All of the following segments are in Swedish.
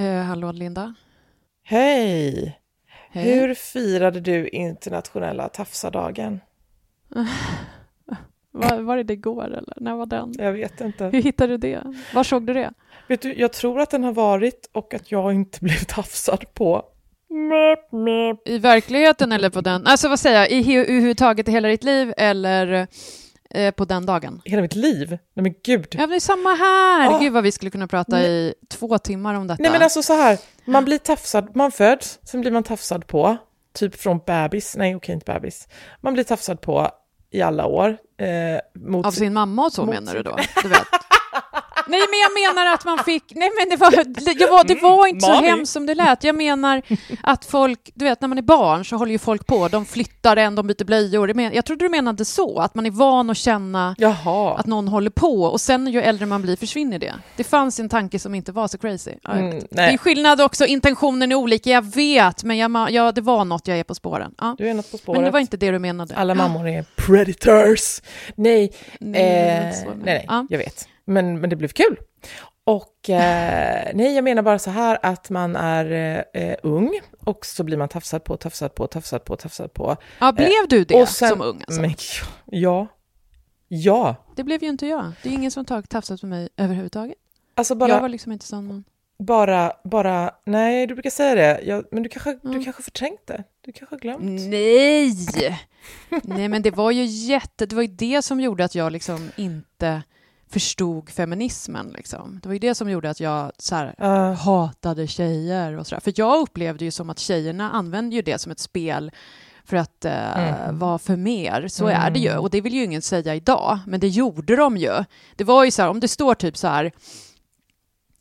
Eh, hallå Linda. Hej! Hej. Hur firade du internationella tafsadagen? Var, var det igår eller? När var den? Jag vet inte. Hur hittade du det? Var såg du det? Vet du, jag tror att den har varit och att jag inte blev tafsad på. I verkligheten eller på den? Alltså vad säger jag? I hu- överhuvudtaget i hela ditt liv eller eh, på den dagen? Hela mitt liv? Nej men gud. Ja, men det är samma här! Ah. Gud vad vi skulle kunna prata i två timmar om detta. Nej men alltså så här, man blir tafsad, man föds, sen blir man tafsad på, typ från bebis, nej okej inte bebis, man blir tafsad på i alla år. Eh, mot Av sin mamma och så menar du då? Du vet. Nej, men jag menar att man fick... Nej, men det var, det var, det var inte så Mami. hemskt som det lät. Jag menar att folk... Du vet, när man är barn så håller ju folk på. De flyttar en, de byter blöjor. Men- Jag trodde du menade så, att man är van att känna Jaha. att någon håller på och sen ju äldre man blir försvinner det. Det fanns en tanke som inte var så crazy. Ja, Mm, det är skillnad också, intentionen är olika, jag vet, men jag, ja, det var något jag är på spåren. Ja. Du är något på spåret. Men det var inte det du menade. Alla mammor är predators. Nej, Nej, eh, så nej, nej Ja. jag vet. Men, men det blev kul. Och eh, nej, jag menar bara så här att man är eh, ung och så blir man tafsad på, tafsad på, tafsad på, tafsad på. Ja, blev du det Eh, sen- som ung? Alltså? Men ja, ja. Det blev ju inte jag. Det är ingen som har tafsat på mig överhuvudtaget. Alltså Jag bara, var liksom inte sån man. bara, bara, nej, du brukar säga det, jag, men du kanske, du Mm. kanske förträngt det. Du kanske har glömt. Nej! Nej, men det var ju jätte... Det var ju det som gjorde att jag liksom inte förstod feminismen. Liksom. Det var ju det som gjorde att jag så här, Ah. hatade tjejer och sådär. För jag upplevde ju som att tjejerna använde ju det som ett spel för att eh, Mm. vara för mer. Så är det ju. Och det vill ju ingen säga idag, men det gjorde de ju. Det var ju så här, om det står typ så här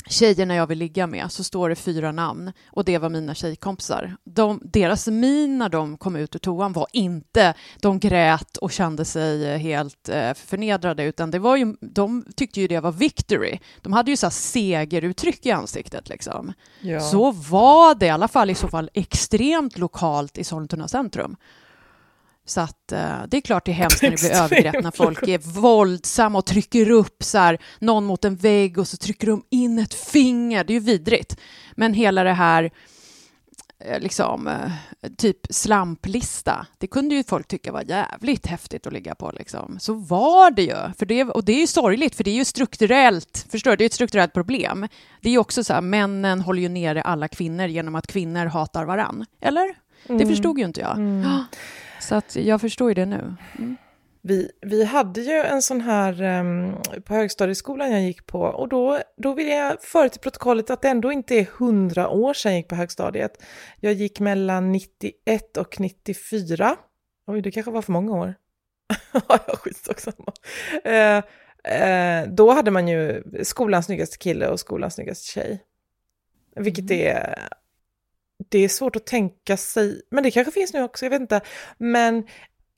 tjejerna jag vill ligga med så står det fyra namn och det var mina tjejkompisar. De, deras min när de kom ut ur toan var inte de grät och kände sig eh, helt eh, förnedrade utan det var ju, de tyckte ju det var victory. De hade ju så här segeruttryck i ansiktet liksom. Ja. Så var det i alla fall i så fall extremt lokalt i Sollentuna centrum. Så att eh, det är klart det är hemskt när det blir övergrepp när folk är våldsamma och trycker upp så här, någon mot en vägg och så trycker de in ett finger. Det är ju vidrigt. Men hela det här eh, liksom eh, typ slamplista, det kunde ju folk tycka var jävligt häftigt att ligga på liksom. Så var det ju. För det, och det är ju sorgligt, för det är ju strukturellt, förstår du? Det är ett strukturellt problem. Det är ju också så här, männen håller ju nere alla kvinnor genom att kvinnor hatar varann. Eller? Det förstod ju inte jag. Ja, Så att jag förstår ju det nu. Vi, vi hade ju en sån här em, på högstadieskolan jag gick på och då, då vill jag föra till protokollet att det ändå inte är hundra år sedan jag gick på högstadiet. Jag gick mellan 91 och 94. Oj, det kanske var för många år. ja, skitsamma. Eh, eh, då hade man ju skolans snyggaste kille och skolans snyggaste tjej. Vilket är... Det är svårt att tänka sig, men det kanske finns nu också, jag vet inte. Men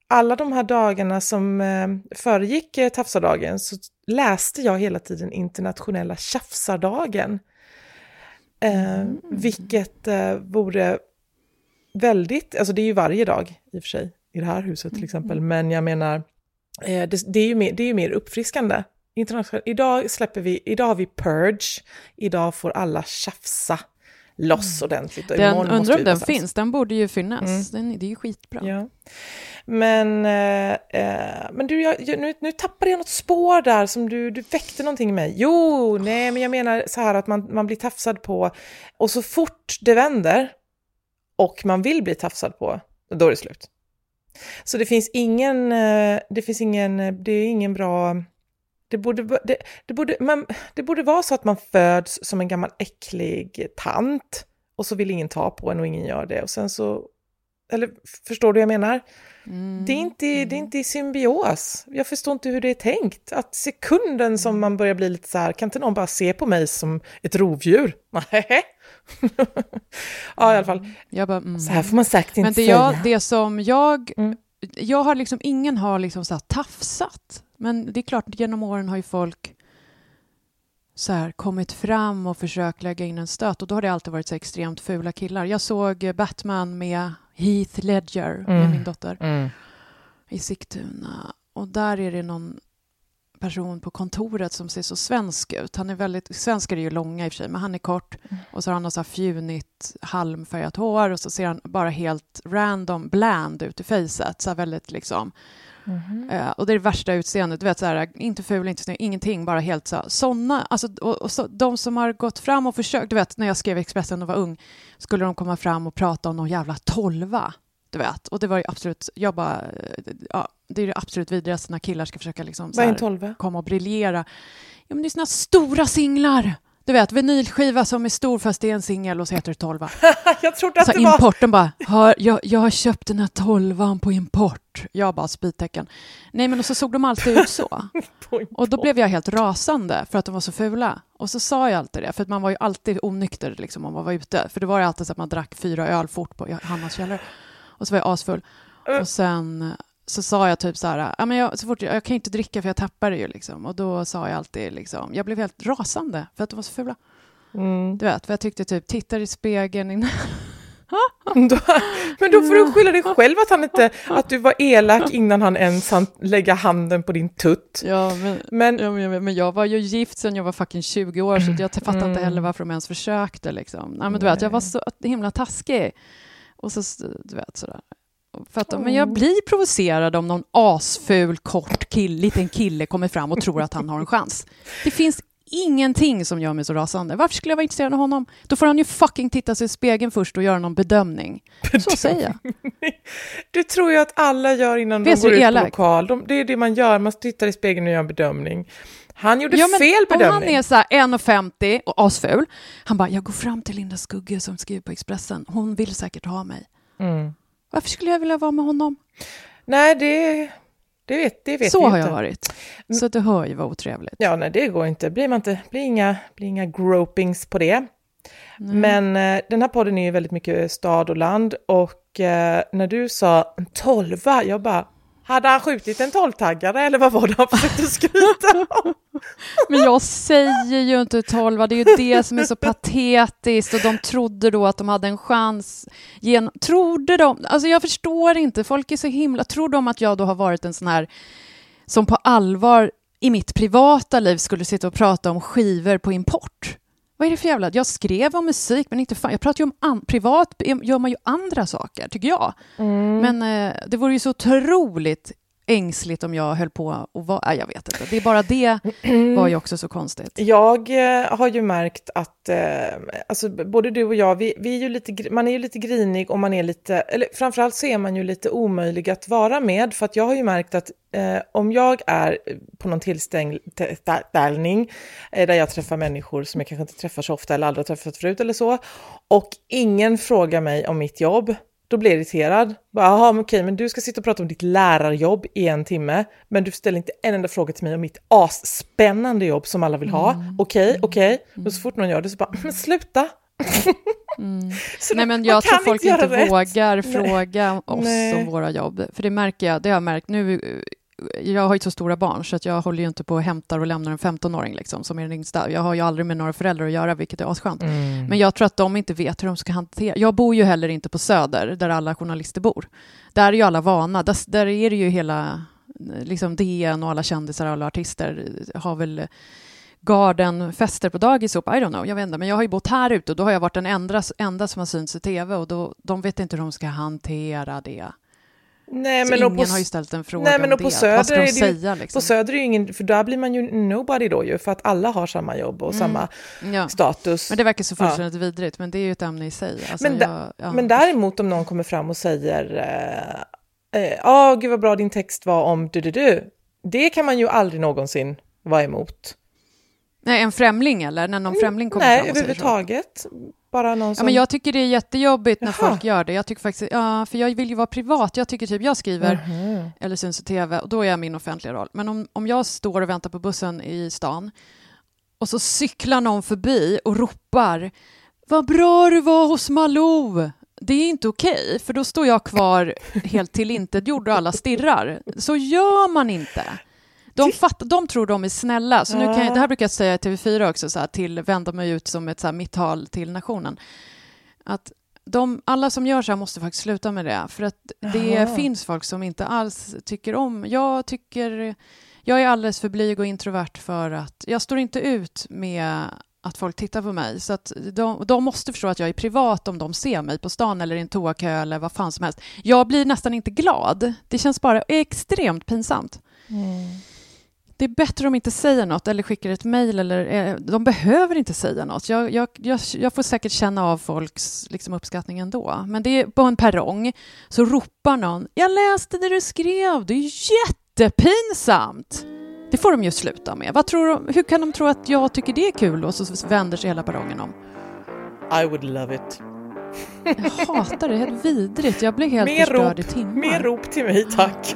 alla de här dagarna som eh, föregick eh, tafsardagen så läste jag hela tiden internationella tjafsardagen. Eh, Vilket eh, vore väldigt, alltså det är ju varje dag i och för sig i det här huset till exempel, men jag menar, eh, det, det, är ju mer, det är ju mer uppfriskande. Idag släpper vi, idag har vi purge, idag får alla tjafsa loss ordentligt. Och Den, undrar om den sams. finns, den borde ju finnas. Mm. Den, det är ju skitbra. Ja. Men, eh, eh, men du, jag, jag, nu, nu tappade jag något spår där som du, du väckte någonting i mig. Jo, nej, men jag menar så här att man, man blir tafsad på och så fort det vänder och man vill bli tafsad på, då är det slut. Så det finns ingen, eh, det finns ingen, det är ingen bra, det borde, det, det, borde, man, det borde vara så att man föds som en gammal äcklig tant och så vill ingen ta på en och ingen gör det och sen så Eller förstår du vad jag menar? Det, är inte, det är inte i symbios. Jag förstår inte hur det är tänkt. Att sekunden som man börjar bli lite så här, kan inte någon bara se på mig som ett rovdjur? Ja, i alla fall. Jag bara, mm. Så här får man säkert inte Men det, säga. jag, det som jag... Mm. Jag har liksom, ingen har liksom så här tafsat. Men det är klart, genom åren har ju folk så här, kommit fram och försökt lägga in en stöt och då har det alltid varit så extremt fula killar. Jag såg Batman med Heath Ledger med Mm. min dotter Mm. i Sigtuna och där är det någon person på kontoret som ser så svensk ut. Han är väldigt, svenskar är ju långa i och för sig, men han är kort och så har han något så här fjunigt halmfärgat hår och så ser han bara helt random bland ut i fejset, så här väldigt liksom Eh, och det är det värsta utseendet, du vet så här, inte ful, inte snygg, ingenting, bara helt så såna, alltså och, och så, de som har gått fram och försökt, du vet när jag skrev Expressen och var ung, skulle de komma fram och prata om någon jävla tolva, du vet, och det var ju absolut, jag bara, eh, ja, det är det absolut vidrigaste när killar ska försöka liksom så här, komma och briljera. Ja men det är såna stora singlar, du vet, vinylskiva som är stor fast det är en singel och så heter det tolva. jag trodde att Så det var... importen bara, har, jag, jag har köpt den här tolvan på import. Jag bara spytecken. Nej men och så såg de alltid ut så. Och då blev jag helt rasande för att de var så fula. Och så sa jag alltid det, för att man var ju alltid onykter liksom, om man var ute. För det var ju alltid så att man drack fyra öl fort på Hannas källare. Och så var jag asfull. Och sen så sa jag typ så här, ja, men jag, så fort, jag, jag kan inte dricka för jag tappar det ju liksom. Och då sa jag alltid liksom, jag blev helt rasande för att de var så fula. Mm. Du vet, för jag tyckte typ, tittar i spegeln innan men då får du skylla dig själv att, han inte, att du var elak innan han ens hann lägga handen på din tutt. Ja, men, Men ja, men, jag- men jag var ju gift sen jag var fucking 20 år, så jag fattar inte heller varför de ens försökte. Liksom. Nej, men du vet, jag var så himla taskig. Och så, du vet, sådär. För att, Men jag blir provocerad om någon asful, kort kill, liten kille kommer fram och tror att han har en chans. Det finns ingenting som gör mig så rasande. Varför skulle jag vara intresserad av honom? Då får han ju fucking titta sig i spegeln först och göra någon bedömning. Så säger jag. du tror ju att alla gör innan de Vet du, går ut på elak. lokal. De, det är det man gör, man tittar i spegeln och gör en bedömning. Han gjorde Ja, fel Om bedömning. han är så här 1,50 och asful, han bara, jag går fram till Linda Skugge som skriver på Expressen, hon vill säkert ha mig. Mm. Varför skulle jag vilja vara med honom? Nej, det, det vet, det vet så vi har inte. jag varit. Så det hör ju vad otrevligt. Ja, nej, det går inte. Blir, man inte, blir, inga, blir inga gropings på det. Men eh, den här podden är ju väldigt mycket stad och land och eh, när du sa en tolva, jag bara, hade han skjutit en tolvtaggare eller vad var det han försökte skryta om? Men jag säger ju inte 12, det är ju det som är så patetiskt och de trodde då att de hade en chans. Genom, trodde de? Alltså jag förstår inte, folk är så himla... Tror de att jag då har varit en sån här som på allvar i mitt privata liv skulle sitta och prata om skivor på import? Vad är det för jävla... Jag skrev om musik, men inte fan. Jag pratar ju om... An... Privat gör man ju andra saker, tycker jag. Men eh, det vore ju så otroligt ängsligt om jag höll på och var... Jag vet inte. Det är bara det var ju också så konstigt. Jag eh, har ju märkt att eh, alltså, både du och jag, vi, vi är ju lite, man är ju lite grinig och man är lite, eller framförallt så är man ju lite omöjlig att vara med för att jag har ju märkt att eh, om jag är på någon tillställning eh, där jag träffar människor som jag kanske inte träffar så ofta eller aldrig har träffat förut eller så och ingen frågar mig om mitt jobb då blir jag irriterad. Bara, men okej, men du ska sitta och prata om ditt lärarjobb i en timme, men du ställer inte en enda fråga till mig om mitt asspännande jobb som alla vill ha. Mm. Okej, okej. Och så fort någon gör det så bara, men sluta! Så Nej, men jag tror folk inte rätt. vågar fråga oss Nej. om våra jobb. För det märker jag, det har jag märkt nu. Eh, Jag har ju så stora barn så att jag håller ju inte på och hämtar och lämnar en 15-åring liksom, som är den yngsta. Jag har ju aldrig med några föräldrar att göra, vilket är asskönt. Mm. Men jag tror att de inte vet hur de ska hantera... Jag bor ju heller inte på Söder, där alla journalister bor. Där är ju alla vana. Där, där är det ju hela... Liksom DN och alla kändisar och alla artister har väl gardenfester på dagis upp, I don't know, jag vet inte, men jag har ju bott här ute och då har jag varit den enda, enda som har synts i tv och då, de vet inte hur de ska hantera det. Nej, Så men ingen på, har ju ställt en fråga nej, men om på det. Söder Vad ska de säga liksom? på Söder är ju ingen, för där blir man ju nobody då ju, för att alla har samma jobb och samma ja. status. Men det verkar så fullständigt vidrigt, men det är ju ett ämne i sig. Alltså, Men, jag, ja. men däremot om någon kommer fram och säger ja, eh, ah, gud vad bra din text var om du, du, du. Det kan man ju aldrig någonsin vara emot. Nej, en främling eller? När någon främling kommer Nej, fram och säger så. överhuvudtaget. Bara någon som... Ja, men jag tycker det är jättejobbigt när Jaha. folk gör det. Jag tycker faktiskt, ja, för jag vill ju vara privat. Jag tycker typ, jag skriver Mhm. eller syns i tv och då är jag min offentliga roll. Men om, om jag står och väntar på bussen i stan och så cyklar någon förbi och ropar Vad bra du var hos Malou! Det är inte okej, för då står jag kvar helt tillintetgjord och alla stirrar. Så gör man inte. De, fatt, de tror de är snälla, så nu kan jag, det här brukar jag säga i TV4 också, så här, till vända mig ut som ett så här, mitt tal till nationen. Att de, alla som gör så här måste faktiskt sluta med det, för att det Jaha. finns folk som inte alls tycker om... Jag tycker... Jag är alldeles för blyg och introvert för att... Jag står inte ut med att folk tittar på mig. Så att de, de måste förstå att jag är privat om de ser mig på stan eller i en toakö eller vad fan som helst. Jag blir nästan inte glad. Det känns bara extremt pinsamt. Det är bättre om de inte säger något eller skickar ett mejl. Eller, eh, de behöver inte säga något. Jag, jag, jag, jag får säkert känna av folks liksom, uppskattning ändå. Men det är på en perrong så ropar någon ”Jag läste det du skrev, det är jättepinsamt!” Det får de ju sluta med. Vad tror de, hur kan de tro att jag tycker det är kul och så vänder sig hela perrongen om? I would love it. Jag hatar det, helt vidrigt. Jag blir helt Mer förstörd i rop, timmar. mer rop till mig, tack.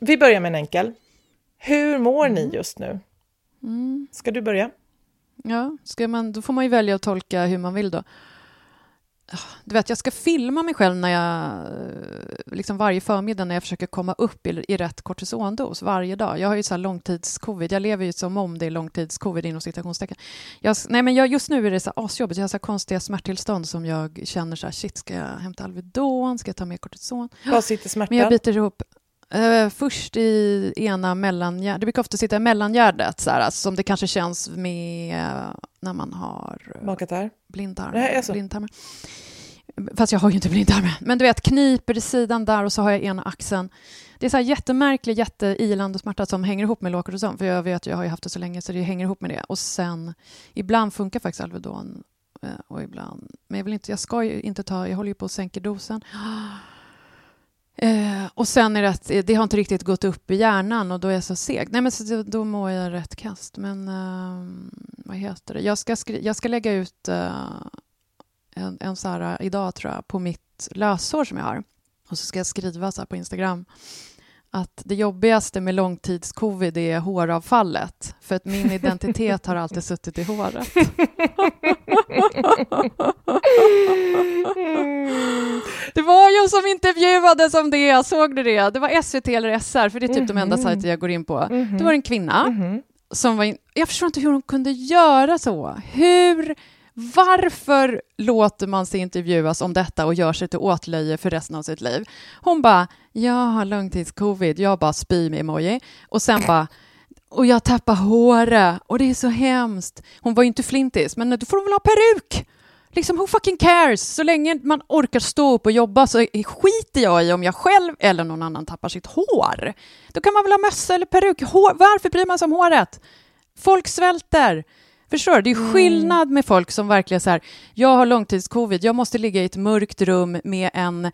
Vi börjar med en enkel. Hur mår ni just nu? Mm. Ska du börja? Ja, ska man, då får man ju välja att tolka hur man vill då. Ah, Du vet, jag ska filma mig själv när jag, eh, liksom varje förmiddag när jag försöker komma upp i, i rätt kortisondos varje dag. Jag har ju så här långtidscovid, jag lever ju som om det är långtidscovid inom citationstecken. Jag, nej men jag, just nu är det så asjobbigt, jag har så konstiga smärttillstånd som jag känner så här, shit, ska jag hämta Alvedon, ska jag ta mer kortison? Var sitter smärtan? Men jag biter ihop. Eh, först i ena mellangärdet. Det brukar ofta sitta i mellangärdet, så här, alltså, som det kanske känns med eh, när man har Magkatarr? blindtarm. Nej, alltså. Fast jag har ju inte blindtarmen. Men du vet, kniper i sidan där och så har jag ena axeln. Det är så här jättemärklig, jätteilande smärta som hänger ihop med lågkortison. För jag vet, jag har ju haft det så länge så det hänger ihop med det. Och sen, ibland funkar faktiskt Alvedon. Och ibland, men jag vill inte, jag ska ju inte ta, jag håller ju på att sänka dosen. Eh, och sen är det att eh, det har inte riktigt gått upp i hjärnan och då är jag så seg. Nej, men så, då- då mår jag rätt kast. Men eh, vad heter det? Jag ska, skri- jag ska lägga ut eh, en, en så här, eh, idag tror jag, på mitt lösår som jag har. Och så ska jag skriva så här på Instagram att det jobbigaste med långtidscovid är håravfallet. För att min identitet har alltid suttit i håret. Det var ju som intervjuades om det, såg du det? Det var SVT eller SR, för det är typ de enda sajter jag går in på. Det var en kvinna som var in... Jag förstår inte hur hon kunde göra så. Hur... Varför låter man sig intervjuas om detta och gör sig till åtlöje för resten av sitt liv? Hon bara, jag har långtidscovid, jag bara spy med emoji. Och sen bara, och jag tappar håret och det är så hemskt. Hon var ju inte flintis, men då får hon väl ha peruk. Liksom, who fucking cares? Så länge man orkar stå upp och jobba så skiter jag i om jag själv eller någon annan tappar sitt hår. Då kan man väl ha mössa eller peruk. Hår, varför bryr man sig om håret? Folk svälter. Förstår du? Det är skillnad med folk som verkligen så här, jag har långtidscovid, jag måste ligga i ett mörkt rum med en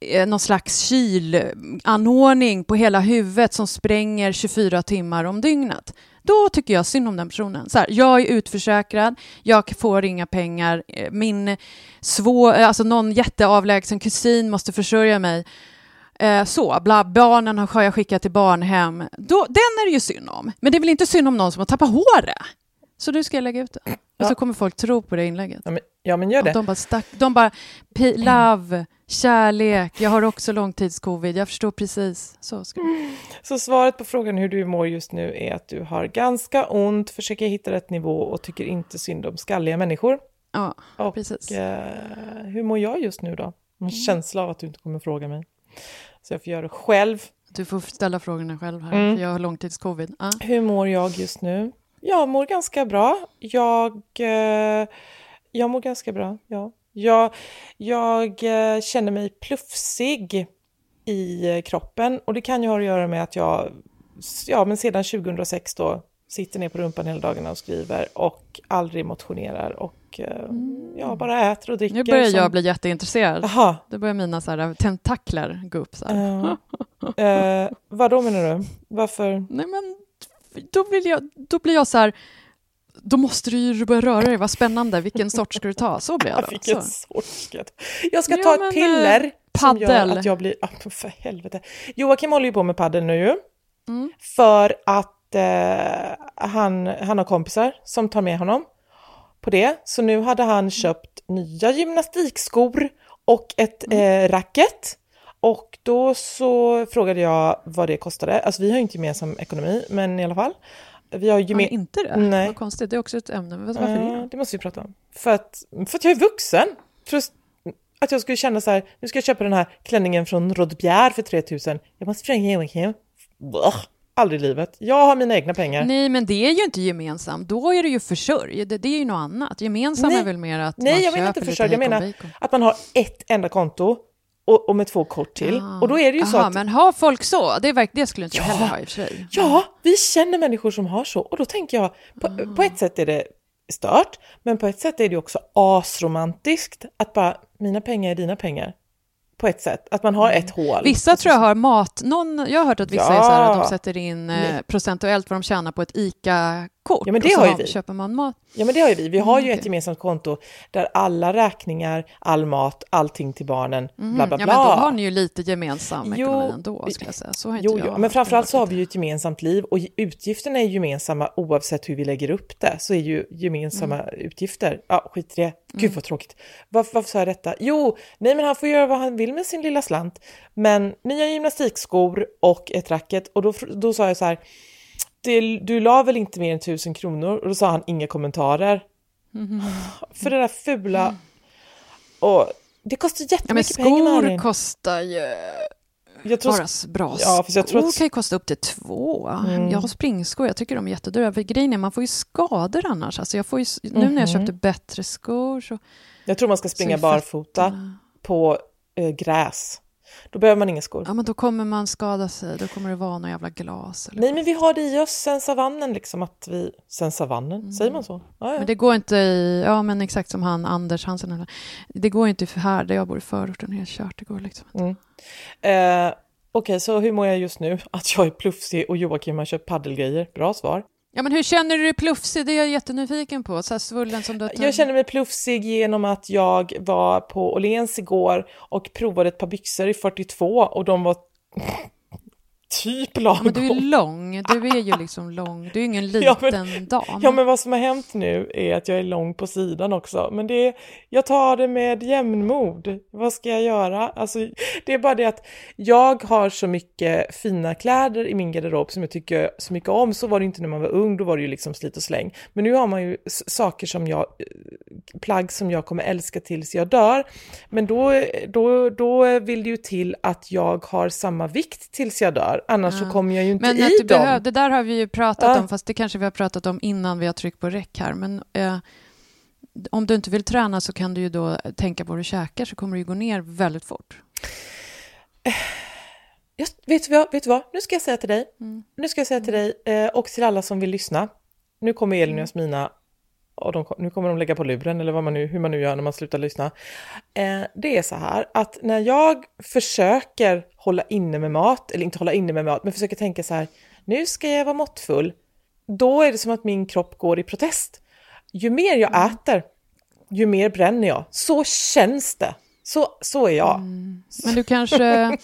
eh, någon slags kylanordning på hela huvudet som spränger 24 timmar om dygnet. Då tycker jag synd om den personen. Så här, jag är utförsäkrad, jag får inga pengar, eh, min svå, eh, alltså någon jätteavlägsen kusin måste försörja mig. Eh, så, bla, barnen har jag skickat till barnhem. Då, den är det ju synd om. Men det är väl inte synd om någon som har tappat håret? Så nu ska jag lägga ut det. Och så kommer folk tro på det inlägget. Ja men, ja, men gör det. De bara, stack, de bara "Pi- love, kärlek, jag har också långtidscovid, jag förstår precis. Så ska det. Så svaret på frågan hur du mår just nu är att du har ganska ont, försöker hitta rätt nivå och tycker inte synd om skalliga människor. Ja, Och precis. eh, hur mår jag just nu då? En känsla av att du inte kommer fråga mig. Så jag får göra det själv. Du får ställa frågorna själv här, Mm. för jag har långtidscovid. Ja. Hur mår jag just nu? Jag mår ganska bra. Jag, eh, jag mår ganska bra, ja. Jag, jag eh, känner mig plufsig i kroppen och det kan ju ha att göra med att jag ja, men sedan 2006 då sitter ner på rumpan hela dagarna och skriver och aldrig motionerar och eh, ja, bara äter och dricker. Nu börjar som- jag bli jätteintresserad. Jaha, Då börjar mina så här, tentakler gå upp. Så här. uh, uh, vad då menar du? Varför? Nej, men då, vill jag, då blir jag så här... Då måste du ju börja röra dig, vad spännande, vilken sort ska du ta? Så blir jag då. Vilken Så. sort ska jag ta? Jag ska Ja, ta ett men, piller eh, som gör paddel. att jag blir... Ah, för helvete. Joakim håller ju på med paddel nu ju. Mm. För att eh, han, han har kompisar som tar med honom på det. Så nu hade han köpt nya gymnastikskor och ett Mm. eh, racket. Och då så frågade jag vad det kostade. Alltså vi har ju inte gemensam ekonomi, men i alla fall. Vi har Har gemen... ni inte det? Nej. Vad konstigt, det är också ett ämne. Varför Ja, det? det måste vi prata om. För att, för att jag är vuxen. För att jag skulle känna så här, nu ska jag köpa den här klänningen från Rodbjer för 3000. Jag måste fråga Joakim. Aldrig i livet. Jag har mina egna pengar. Nej, men det är ju inte gemensamt. Då är det ju försörj. Det, det är ju något annat. Gemensam Nej. är väl mer att Nej, man jag menar inte lite försörja. Jag menar att man har ett enda konto och, och med två kort till. Och då är det ju så Aha, att men har folk så? Det, är, verk- det skulle inte jag Ja. heller ha i och för sig. Ja, vi känner människor som har så. Och då tänker jag, på, Ah. på ett sätt är det stört, men på ett sätt är det också asromantiskt att bara, mina pengar är dina pengar. På ett sätt, att man har ett hål. Mm. Vissa tror jag har mat... Någon, jag har hört att vissa är så här att de Ja. sätter in eh, procentuellt vad de tjänar på ett ICA-kort. Ja, men det och så har vi. köper man mat. Ja men det har ju vi. Vi har ju Mm, ett gemensamt konto där alla räkningar, all mat, allting till barnen, bla bla bla. Mhm. Ja, men då har ni ju lite gemensam Jo, ekonomi ändå, skulle jag säga. Så har inte Jo, jag jo, men framförallt så har vi ju ett gemensamt liv och utgifterna är gemensamma oavsett hur vi lägger upp det. Så är ju gemensamma Mm. utgifter. Ja, skit i det. Gud vad tråkigt. Varför, varför sa jag detta? Jo, nej men han får göra vad han vill med sin lilla slant. Men nya gymnastikskor och ett racket och då, då sa jag så här. Det, du la väl inte mer än tusen kronor? Och då sa han inga kommentarer. Mhm. För det där fula... Och det kostar Ja, men jättemycket pengar skor Malin. kostar ju Jag tror bara bra Ja, fast jag tror skor att- kan ju kosta upp till två. Mm. Jag har springskor, jag tycker de är jättedyra. För grejen är, man får ju skador annars. Alltså jag får ju, Nu när Mhm. jag köpte bättre skor så... Jag tror man ska springa barfota på eh, gräs. Då behöver man inga skor. Ja, men då kommer man skada sig. Då kommer det vara några jävla glas. Eller Nej, men vi har det i oss sen savannen liksom att vi... Sen savannen, säger man så? Ja, ja. Mm. Men det går inte i... Ja, men exakt som han Anders Hansen. Det går inte för här där jag bor i förorten. Helt kört. Det går liksom inte. Mm. Eh, Okej, så hur mår jag just nu? Att jag är plufsig och Joakim har köpt paddelgrejer. Bra svar. Ja, men hur känner du dig plufsig? Det är jag jättenyfiken på. Så svullen som du har Jag känner mig plufsig genom att jag var på Åhléns igår och provade ett par byxor i 42 och de var typ lagom. men du är lång. Du är ju liksom lång. Du är ingen liten Ja, men- dam. Ja, men vad som har hänt nu är att jag är lång på sidan också. Men det är, jag tar det med jämnmod. Vad ska jag göra? Alltså, det är bara det att jag har så mycket fina kläder i min garderob som jag tycker så mycket om. Så var det inte när man var ung, då var det ju liksom slit och släng. Men nu har man ju saker som jag, eh, plagg som jag kommer älska tills jag dör. Men då, då, då vill det ju till att jag har samma vikt tills jag dör. Annars så kommer jag ju inte Men i du dem. behöv, det där har vi ju pratat Ja. om, fast det kanske vi har pratat om innan vi har tryckt på räck här. Men eh, om du inte vill träna så kan du ju då tänka på vad du käkar så kommer det ju gå ner väldigt fort. Just, vet, du vad, vet du vad? Nu ska jag säga till dig, Mm. nu ska jag säga till dig eh, och till alla som vill lyssna. Nu kommer Elin och Jasmina och de, nu kommer de lägga på luren eller vad man nu, hur man nu gör när man slutar lyssna. Eh, det är så här att när jag försöker hålla inne med mat, eller inte hålla inne med mat, men försöker tänka så här, nu ska jag vara måttfull, då är det som att min kropp går i protest. Ju mer jag Mm. äter, ju mer bränner jag. Så känns det. Så, så är jag. Men du kanske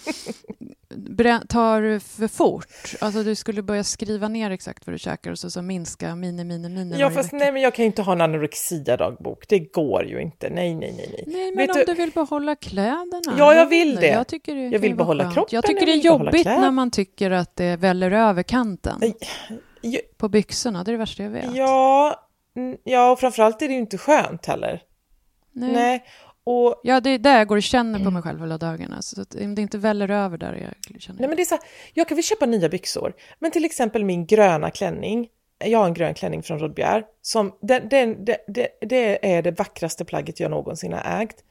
tar för fort. Alltså du skulle börja skriva ner exakt vad du käkar och så, så minska mini, mini, mini Ja, fast vecka. nej, men jag kan ju inte ha en anorexia-dagbok. Det går ju inte. Nej, nej, nej, nej. Nej, men Vet om du- du vill behålla kläderna. Ja, jag vill det. Jag, tycker det Jag vill behålla skönt. kroppen, Jag tycker det är jobbigt när man tycker att det väller över kanten Nej, på byxorna. Det är det värsta jag vet. ja, ja, och framförallt är det ju inte skönt heller. Nej. Nej, och Ja, det är där jag går och känner på mig själv hela dagarna. Så att om det inte väller över där jag känner nej, men det är så här, jag kan väl köpa nya byxor, men till exempel min gröna klänning, jag har en grön klänning från Rodbjer, som den, den, det, det, det är det vackraste plagget jag någonsin har ägt.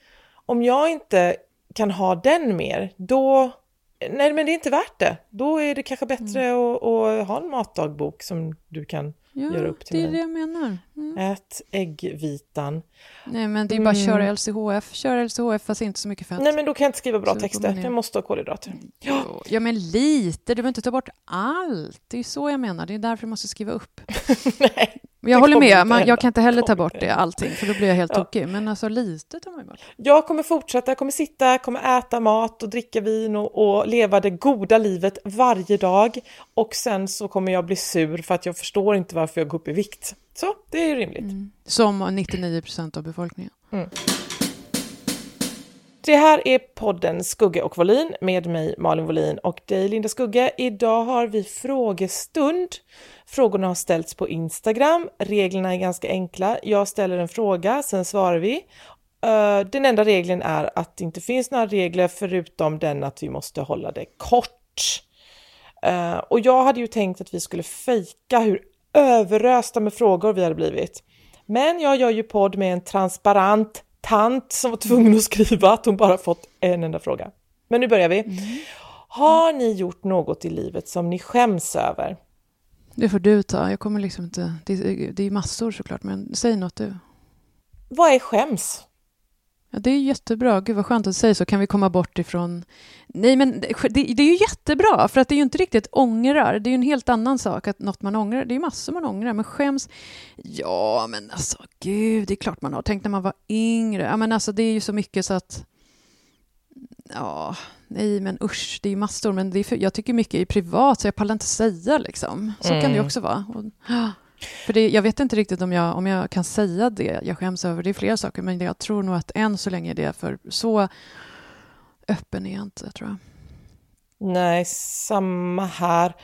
Om jag inte kan ha den mer, då, nej men det är inte värt det. Då är det kanske bättre Mm. att, att ha en matdagbok som du kan Ja, göra upp till det är mig. det jag menar. Mm. Ät äggvitan. Nej, men det är bara att köra LCHF. Köra LCHF fast inte så mycket fett. Mm. Nej, men då kan jag inte skriva bra Så texter. Jag måste ha kolhydrater. Ja. ja, men lite. Du behöver inte ta bort allt. Det är så jag menar. Det är därför du måste skriva upp. Nej, Men jag håller med. Man, jag kan inte heller ta bort det, allting, för då blir jag helt Ja. tokig. Men alltså lite tar man ju bort. Jag kommer fortsätta, jag kommer sitta, jag kommer äta mat och dricka vin och, och leva det goda livet varje dag. Och sen så kommer jag bli sur för att jag förstår inte varför jag går upp i vikt. Så, det är ju rimligt. Som 99 procent av befolkningen. Det här är podden Skugge och Volin med mig Malin Volin och dig Linda Skugge. Idag har vi frågestund. Frågorna har ställts på Instagram. Reglerna är ganska enkla. Jag ställer en fråga, sen svarar vi. Eh, Den enda regeln är att det inte finns några regler förutom den att vi måste hålla det kort. Eh, och jag hade ju tänkt att vi skulle fejka hur överösta med frågor vi hade blivit. Men jag gör ju podd med en transparent tant som var tvungen att skriva att hon bara fått en enda fråga. Men nu börjar vi. Har ni gjort något i livet som ni skäms över? Det får du ta. Jag kommer liksom inte... Det, det är massor såklart, men säg något du. Vad är skäms? Ja, det är jättebra. Gud vad skönt att du säger så. Kan vi komma bort ifrån... Nej, men det, det är ju jättebra, för att det är ju inte riktigt ångrar. Det är ju en helt annan sak, att något man ångrar. Det är ju massor man ångrar, men skäms... Ja, men alltså gud, det är klart man har. Tänk när man var yngre. Ja, men alltså det är ju så mycket så att... Ja, nej men usch, det är ju massor. Men det är för, jag tycker mycket är privat, så jag pallar inte säga liksom. Så kan det ju också vara. Och, för det, jag vet inte riktigt om jag, om jag kan säga det jag skäms över. Det är flera saker, men jag tror nog att än så länge är det för så öppen är jag inte, tror jag. Nej, samma här.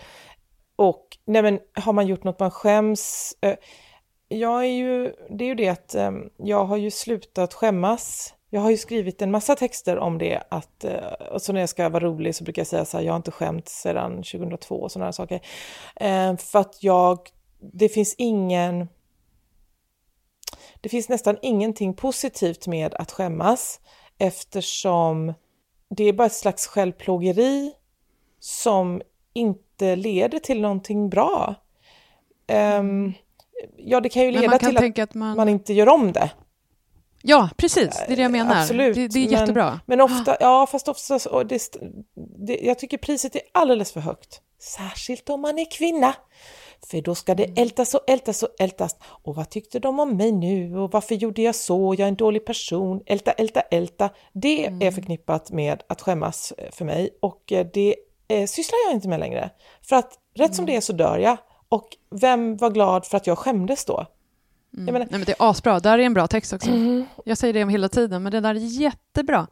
Och nej men, har man gjort något man skäms? Eh, jag är ju, det är ju det att ehm, jag har ju slutat skämmas. Jag har ju skrivit en massa texter om det, att, eh, och så när jag ska vara rolig så brukar jag säga så här, jag har inte skämts sedan 2002 och sådana här saker. Ehm, för att jag, det finns ingen, det finns nästan ingenting positivt med att skämmas eftersom det är bara ett slags självplågeri som inte leder till någonting bra. Ehm, ja, det kan ju leda kan till att att man... man inte gör om det. Ja, precis. Det är det jag menar. Absolut. Det, det är men- jättebra. Men ofta, ja fast ofta, det, det, jag tycker priset är alldeles för högt. Särskilt om man är kvinna. För då ska Mm. det ältas och ältas och ältas. Och vad tyckte de om mig nu? Och varför gjorde jag så? Jag är en dålig person. Älta, älta, älta. Det Mm. är förknippat med att skämmas eh, för mig. Och eh, det eh, sysslar jag inte med längre. För att rätt Mm. som det är så dör jag. Och vem var glad för att jag skämdes då? Jag menar, Nej, men det är asbra. Där är en bra text också. Mm. Jag säger det hela tiden, men det där är jättebra.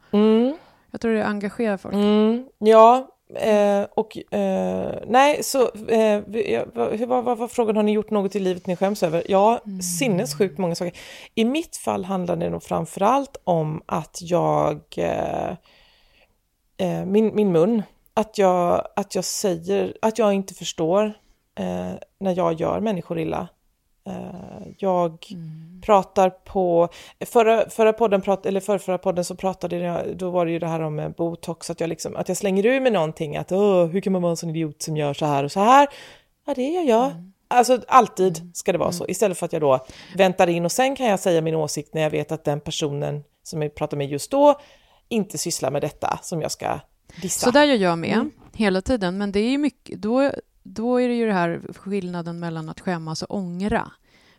Jag tror det engagerar folk. Mm, ja, eh, och eh, nej, så eh, vad, vad, var frågan, har ni gjort något i livet ni skäms över? Ja, sinnessjukt många saker. I mitt fall handlar det nog framförallt om att jag, eh, eh, min, min mun, att jag, att jag säger, att jag inte förstår eh, när jag gör människor illa. Eh, jag pratar på, förra, förra podden, prat, eller förra, förra podden så pratade jag, då var det ju det här om eh, botox, att jag, liksom, att jag slänger ur mig någonting, att Åh, hur kan man vara en sån idiot som gör så här och så här? Ja, det gör jag. Alltså alltid ska det vara så, istället för att jag då väntar in och sen kan jag säga min åsikt när jag vet att den personen som jag pratar med just då inte sysslar med detta som jag ska dissa. Så där gör jag med Mm. hela tiden, men det är ju mycket, då, då är det ju det här skillnaden mellan att skämmas och ångra.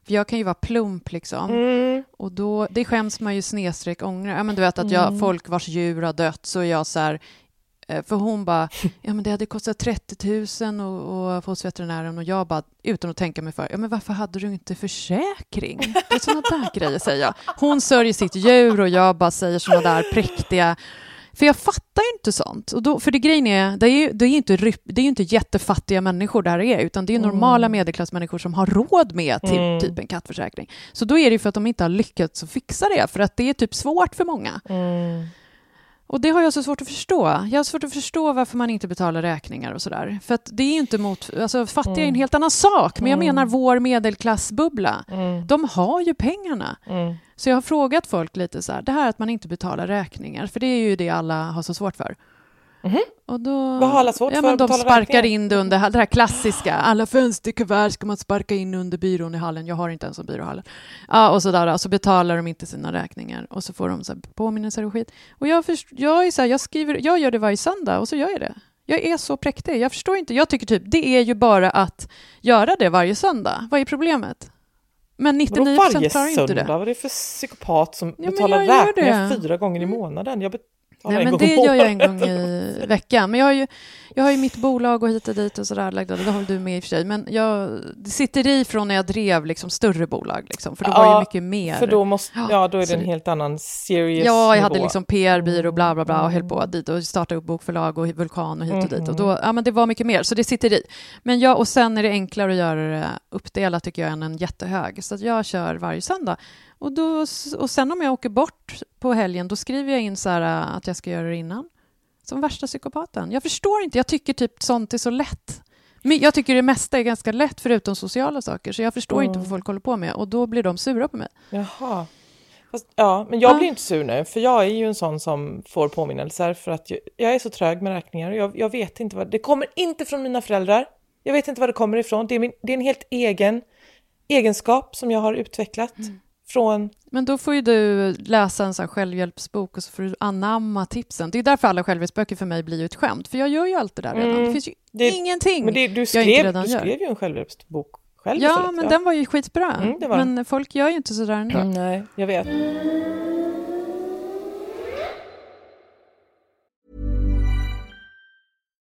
För jag kan ju vara plump liksom, Mm. och då, det skäms man ju snedstreck ångra. Ja, men du vet att jag, folk vars djur har dött, så är jag så här, eh, för hon bara, ja men det hade kostat 30 000 och, och få hos veterinären och jag bara, utan att tänka mig för, ja men varför hade du inte försäkring? Det är sådana där grejer säger jag. Hon sörjer sitt djur och jag bara säger sådana där präktiga för jag fattar ju inte sånt. Och då, för det grejen är, det är ju det är inte, det är inte jättefattiga människor det här är, utan det är normala medelklassmänniskor som har råd med till, typ en kattförsäkring. Så då är det ju för att de inte har lyckats att fixa det, för att det är typ svårt för många. Och det har jag så svårt att förstå. Jag har svårt att förstå varför man inte betalar räkningar och sådär. För att det är ju inte mot... Alltså fattiga är en helt annan sak, men jag menar vår medelklassbubbla. De har ju pengarna. Så jag har frågat folk lite så här, det här att man inte betalar räkningar, för det är ju det alla har så svårt för. Och då, Vad har alla svårt ja, för men De sparkar räkningar? in det under det här klassiska. Alla fönsterkuvert ska man sparka in under byrån i hallen. Jag har inte ens en byrå i hallen. Ja, och så, där, och så betalar de inte sina räkningar och så får de så här påminnelser och skit. Och jag, först, jag, är så här, jag, skriver, jag gör det varje söndag och så gör jag det. Jag är så präktig. Jag förstår inte. Jag tycker typ det är ju bara att göra det varje söndag. Vad är problemet? Men 99 Vadå procent varje klarar inte söndag? det. Vad är det för psykopat som men betalar räkningar. Mm. fyra gånger i månaden? Jag betalar Nej, en men det gör jag en gång i veckan. Men jag har ju, jag har ju mitt bolag och hit och dit och sådär. Det har du med i och för sig. Men jag, det sitter i från när jag drev liksom större bolag. Liksom, för då var Ja, ju mycket mer. För då, måste, ja, då är det en helt annan serious Ja, jag hade nivå. liksom PR-byrå bla bla bla och höll på dit och startade upp bokförlag och Vulkan och hit och dit. Och då, ja, men det var mycket mer, så det sitter i. Men jag, och sen är det enklare att göra det uppdelat tycker jag än en jättehög. Så att jag kör varje söndag. Och, då, och sen om jag åker bort på helgen, då skriver jag in så här att jag ska göra det innan. Som värsta psykopaten. Jag förstår inte, jag tycker typ sånt är så lätt. Men jag tycker det mesta är ganska lätt förutom sociala saker, så jag förstår inte vad folk håller på med och då blir de sura på mig. Jaha. Fast, ja, men jag Ja. blir inte sur nu, för jag är ju en sån som får påminnelser för att jag, jag är så trög med räkningar och jag, jag vet inte vad, det kommer inte från mina föräldrar. Jag vet inte var det kommer ifrån. Det är, min, det är en helt egen egenskap som jag har utvecklat Mm. Från Men då får ju du läsa en sån här självhjälpsbok och så får du anamma tipsen. Det är därför alla självhjälpsböcker för mig blir ju ett skämt, för jag gör ju allt det där redan. Mm. Det finns ju Det- ingenting det, du, jag inte skrev, redan du gör. skrev ju en självhjälpsbok själv Ja, istället, men den var ju skitbra. Mm, var men folk gör ju inte sådär ändå. Mm, Nej, jag vet.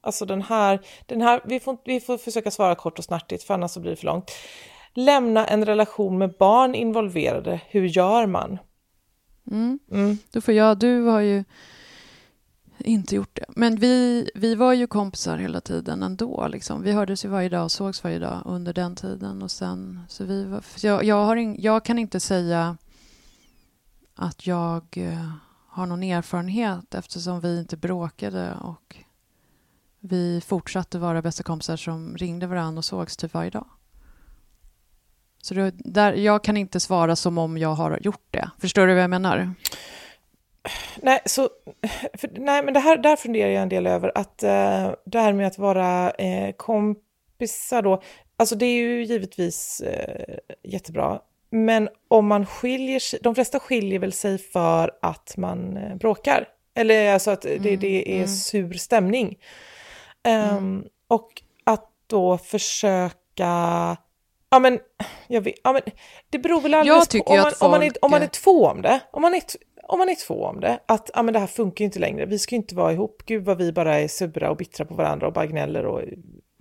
Alltså den här, den här vi, får, vi får försöka svara kort och snärtigt för annars så blir det för långt. Lämna en relation med barn involverade, hur gör man? Då får jag, du har ju inte gjort det. Men vi, vi var ju kompisar hela tiden ändå. Liksom. Vi hördes ju varje dag och sågs varje dag under den tiden. Och sen, så vi var, jag, jag, har in, jag kan inte säga att jag eh, har någon erfarenhet eftersom vi inte bråkade och vi fortsatte vara bästa kompisar som ringde varandra och sågs typ varje dag. Så det, där, jag kan inte svara som om jag har gjort det. Förstår du vad jag menar? Nej, så, för, nej men det här, där funderar jag en del över att eh, det här med att vara eh, kompisar då, alltså det är ju givetvis eh, jättebra, men om man skiljer sig, de flesta skiljer väl sig för att man eh, bråkar, eller alltså att det, det är sur stämning. Ehm, Och att då försöka, ja men, jag vet, ja men det beror väl alldeles på, om man, att om, man är, folk- om man är två om det, om man är, om man är två om det, att ja, men det här funkar ju inte längre, vi ska ju inte vara ihop, gud vad vi bara är sura och bittra på varandra och bara gnäller och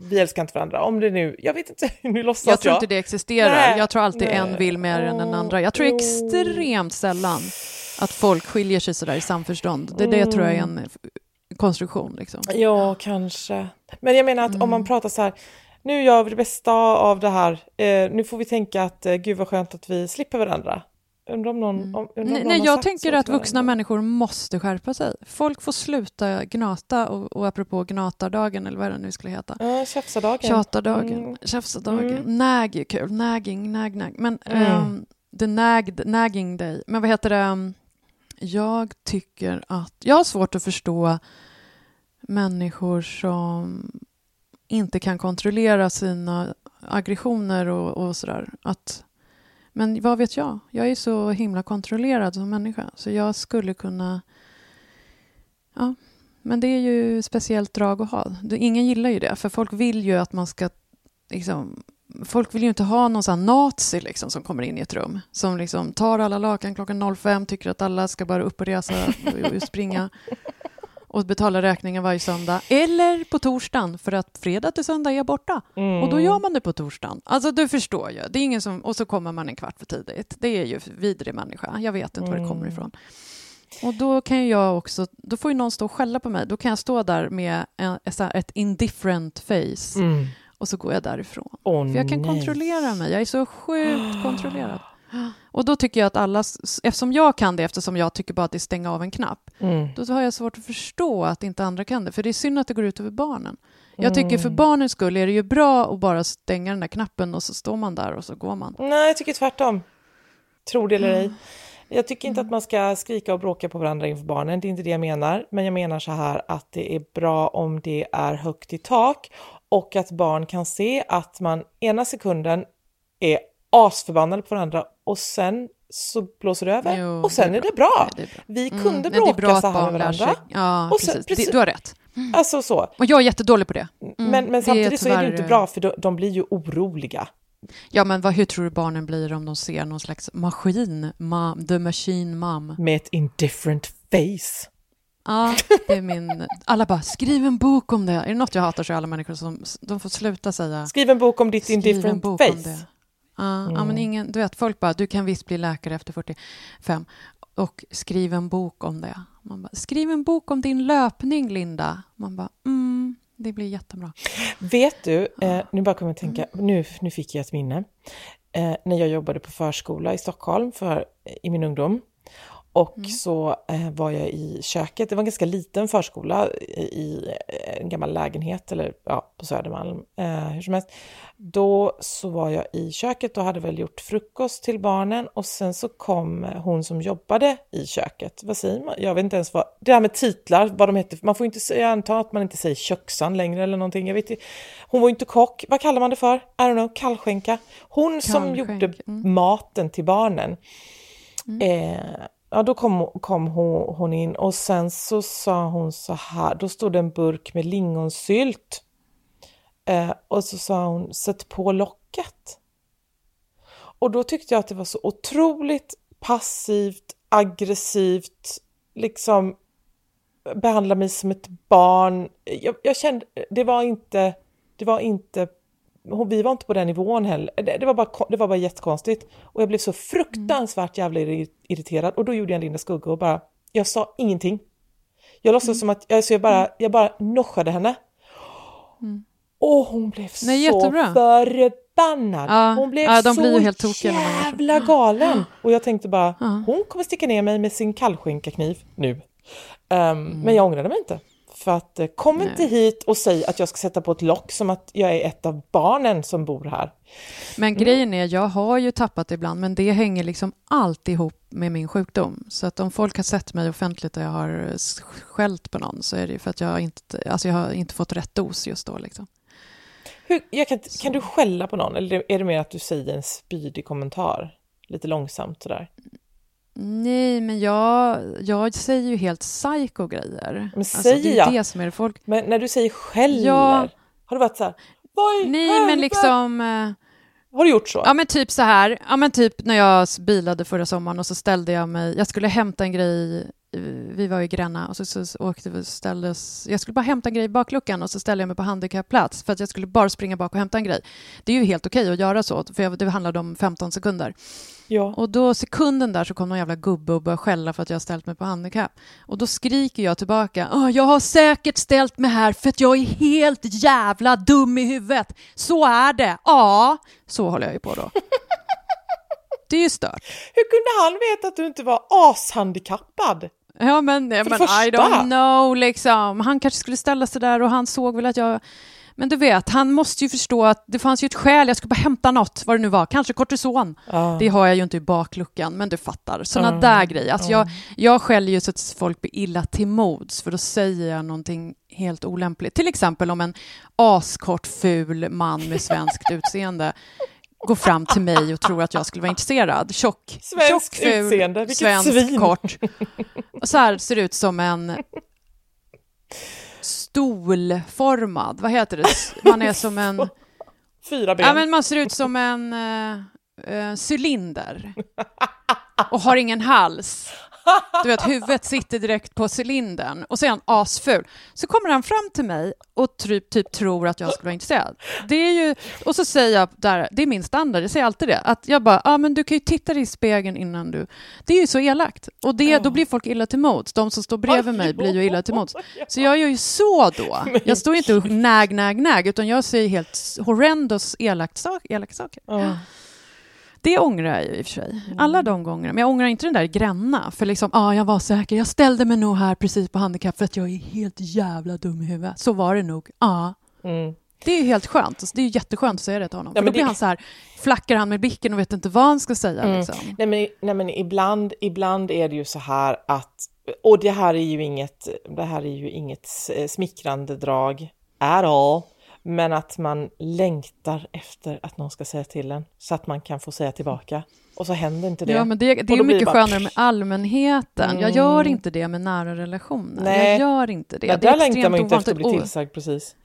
vi älskar inte varandra. Om det nu, jag vet inte, nu låtsas jag. Jag tror inte det existerar. Nej, jag tror alltid nej. en vill mer än den andra. Jag tror extremt sällan att folk skiljer sig sådär i samförstånd. Det, det tror jag är en Mm. Konstruktion. Liksom. Ja, kanske. Men jag menar att om Mm. man pratar så här, nu gör vi det bästa av det här, eh, nu får vi tänka att eh, gud vad skönt att vi slipper varandra. Undrar om någon, om, undrar om Mm. Nej, någon jag tänker att vuxna människor måste skärpa sig. Folk får sluta gnata och, och apropå gnatardagen eller vad det nu skulle heta. Ja, tjafsadagen. Tjatardagen, Mm. tjafsadagen. Mm. Nag är kul. Nagging, nag, nag. Men Mm. ehm, the nagged, nagging day. Men vad heter det? Jag tycker att... Jag har svårt att förstå människor som inte kan kontrollera sina aggressioner och, och sådär. Att Men vad vet jag? Jag är så himla kontrollerad som människa, så jag skulle kunna... Ja, men det är ju speciellt drag att ha. Ingen gillar ju det, för folk vill ju att man ska... Liksom, folk vill ju inte ha någon sån nazi liksom, som kommer in i ett rum. Som liksom tar alla lakan klockan 05, tycker att alla ska bara upp och resa och springa och betala räkningen varje söndag. Eller på torsdagen, för att fredag till söndag är jag borta. Mm. Och då gör man det på torsdagen. Alltså du förstår ju. Det är ingen som, och så kommer man en kvart för tidigt. Det är ju vidrig människa. Jag vet inte mm. var det kommer mm. ifrån. Och då kan jag också, då får ju någon stå och skälla på mig. Då kan jag stå där med en, ett indifferent face. Mm. Och så går jag därifrån. Oh, för jag kan nej. kontrollera mig. Jag är så sjukt kontrollerad. Och då tycker jag att alla, eftersom jag kan det, eftersom jag tycker bara att det är stänga av en knapp, mm. då har jag svårt att förstå att inte andra kan det, för det är synd att det går ut över barnen. Jag tycker för mm. barnens skull är det ju bra att bara stänga den där knappen och så står man där och så går man. Nej, jag tycker tvärtom. Tror det eller ej. Jag tycker inte att man ska skrika och bråka på varandra inför barnen, det är inte det jag menar. Men jag menar så här att det är bra om det är högt i tak och att barn kan se att man ena sekunden är asförbannade på varandra och sen så blåser det över jo, och sen det är, är, det bra. Det är bra. Vi mm, kunde mm, bråka så här med varandra. Ja, och sen, precis. precis. Du har rätt. Mm. Alltså så. Och jag är jättedålig på det. Mm, men, men samtidigt tyvärr... så är det inte bra för de, de blir ju oroliga. Ja, men vad, hur tror du barnen blir om de ser någon slags maskin, mom, the machine mom? Med ett indifferent face. Ja, det är min... Alla bara, skriv en bok om det. Är det något jag hatar så är alla människor som... De får sluta säga... Skriv en bok om ditt indifferent face. Ja, mm. ja, men ingen, du vet, folk bara, du kan visst bli läkare efter 45 och skriv en bok om det. Man bara, skriv en bok om din löpning, Linda. Man bara, mm, det blir jättebra. Vet du, eh, nu bara kommer jag tänka, mm. nu, nu fick jag ett minne. Eh, när jag jobbade på förskola i Stockholm för, i min ungdom, och mm. så eh, var jag i köket, det var en ganska liten förskola i, i en gammal lägenhet, eller ja, på Södermalm, eh, hur som helst. Då så var jag i köket och hade väl gjort frukost till barnen och sen så kom hon som jobbade i köket. Vad säger man? Jag vet inte ens vad, det här med titlar, vad de heter. Man får inte jag antar att man inte säger köksan längre eller någonting. Jag vet inte. Hon var inte kock, vad kallar man det för? I don't know, kallskänka. Hon Kallskänk. som gjorde mm. maten till barnen. Mm. Eh, ja, då kom, kom hon, hon, in och sen så sa hon så här, då stod det en burk med lingonsylt. Eh, och så sa hon, sätt på locket. Och då tyckte jag att det var så otroligt passivt, aggressivt, liksom behandla mig som ett barn. Jag, jag kände, det var inte, det var inte vi var inte på den nivån heller. Det, det, var bara, det var bara jättekonstigt. Och jag blev så fruktansvärt jävla irriterad. Och då gjorde jag en Linda Skugga och bara, jag sa ingenting. Jag låtsades mm. som att, alltså jag bara, jag bara noschade henne. Mm. Och hon blev Nej, så jättebra. förbannad. Ja, hon blev ja, så jävla galen. Och jag tänkte bara, ja. hon kommer sticka ner mig med sin kallskinkakniv nu. Um, mm. Men jag ångrade mig inte. För att eh, kom Nej. inte hit och säg att jag ska sätta på ett lock som att jag är ett av barnen som bor här. Men mm. grejen är, jag har ju tappat ibland, men det hänger liksom alltid ihop med min sjukdom. Så att om folk har sett mig offentligt och jag har skällt på någon så är det för att jag inte, alltså jag har inte fått rätt dos just då. Liksom. Hur, kan, kan du skälla på någon eller är det mer att du säger en spydig kommentar? Lite långsamt sådär? Nej, men jag, jag säger ju helt psycho-grejer. Men alltså, säger det är jag? det som är det folk... Men när du säger skäller, ja. har du varit så här, vad Nej, men liksom... Eh, har du gjort så? Ja, men typ så här. Ja, men typ när jag bilade förra sommaren och så ställde jag mig... Jag skulle hämta en grej vi var i Gränna och så, så åkte vi ställdes... Jag skulle bara hämta en grej i bakluckan och så ställde jag mig på handikappplats för att jag skulle bara springa bak och hämta en grej. Det är ju helt okej att göra så, för det handlade om 15 sekunder. Ja. Och då sekunden där så kom någon jävla gubbe och började skälla för att jag ställt mig på handikapp. Och då skriker jag tillbaka, jag har säkert ställt mig här för att jag är helt jävla dum i huvudet. Så är det. Ja, så håller jag ju på då. Det är ju stört. Hur kunde han veta att du inte var ashandikappad? Ja, men, men I don't know, liksom. Han kanske skulle ställa sig där och han såg väl att jag... Men du vet, han måste ju förstå att det fanns ju ett skäl. Jag skulle bara hämta något, vad det nu var. Kanske kortison. Uh. Det har jag ju inte i bakluckan, men du fattar. Sådana uh. där grejer. Alltså uh. jag, jag skäller ju så att folk blir illa till mods, för då säger jag någonting helt olämpligt. Till exempel om en askort, ful man med svenskt utseende går fram till mig och tror att jag skulle vara intresserad. Tjock, Svenskt tjock ful, utseende, vilket svensk, svin. kort. Och så här ser ut som en stolformad, vad heter det? Man är som en... Fyra ben. Ja, men man ser ut som en eh, eh, cylinder och har ingen hals. Du vet, huvudet sitter direkt på cylindern och så är han asful. Så kommer han fram till mig och typ, typ tror att jag skulle vara intresserad. Det är ju, och så säger jag, där, det är min standard, jag säger alltid det, att jag bara, ja ah, men du kan ju titta dig i spegeln innan du... Det är ju så elakt. Och det, då blir folk illa till mots. De som står bredvid mig blir ju illa till mots. Så jag gör ju så då. Jag står inte och näg, näg, näg, utan jag säger helt horrendous elakt sak, elaka saker. Ja. Det ångrar jag ju i och för sig. Alla de gångerna. Men jag ångrar inte den där Gränna. För liksom, ja, ah, jag var säker. Jag ställde mig nog här precis på handikapp för att jag är helt jävla dum i huvudet. Så var det nog. Ja. Mm. Det är ju helt skönt. Alltså, Det är ju jätteskönt att säga det till honom. Ja, för men då blir det- han så här, flackar han med blicken och vet inte vad han ska säga. Mm. Liksom. Nej, men, nej men ibland, ibland är det ju så här att, och det här är ju inget, det här är ju inget eh, smickrande drag at all, men att man längtar efter att någon ska säga till en så att man kan få säga tillbaka. Och så händer inte det. Ja, men det, det är mycket bara- skönare med allmänheten. Jag gör inte det med nära relationer. Nej. Jag gör inte det. Nej, det är där längtar man inte efter att bli tillsagd precis.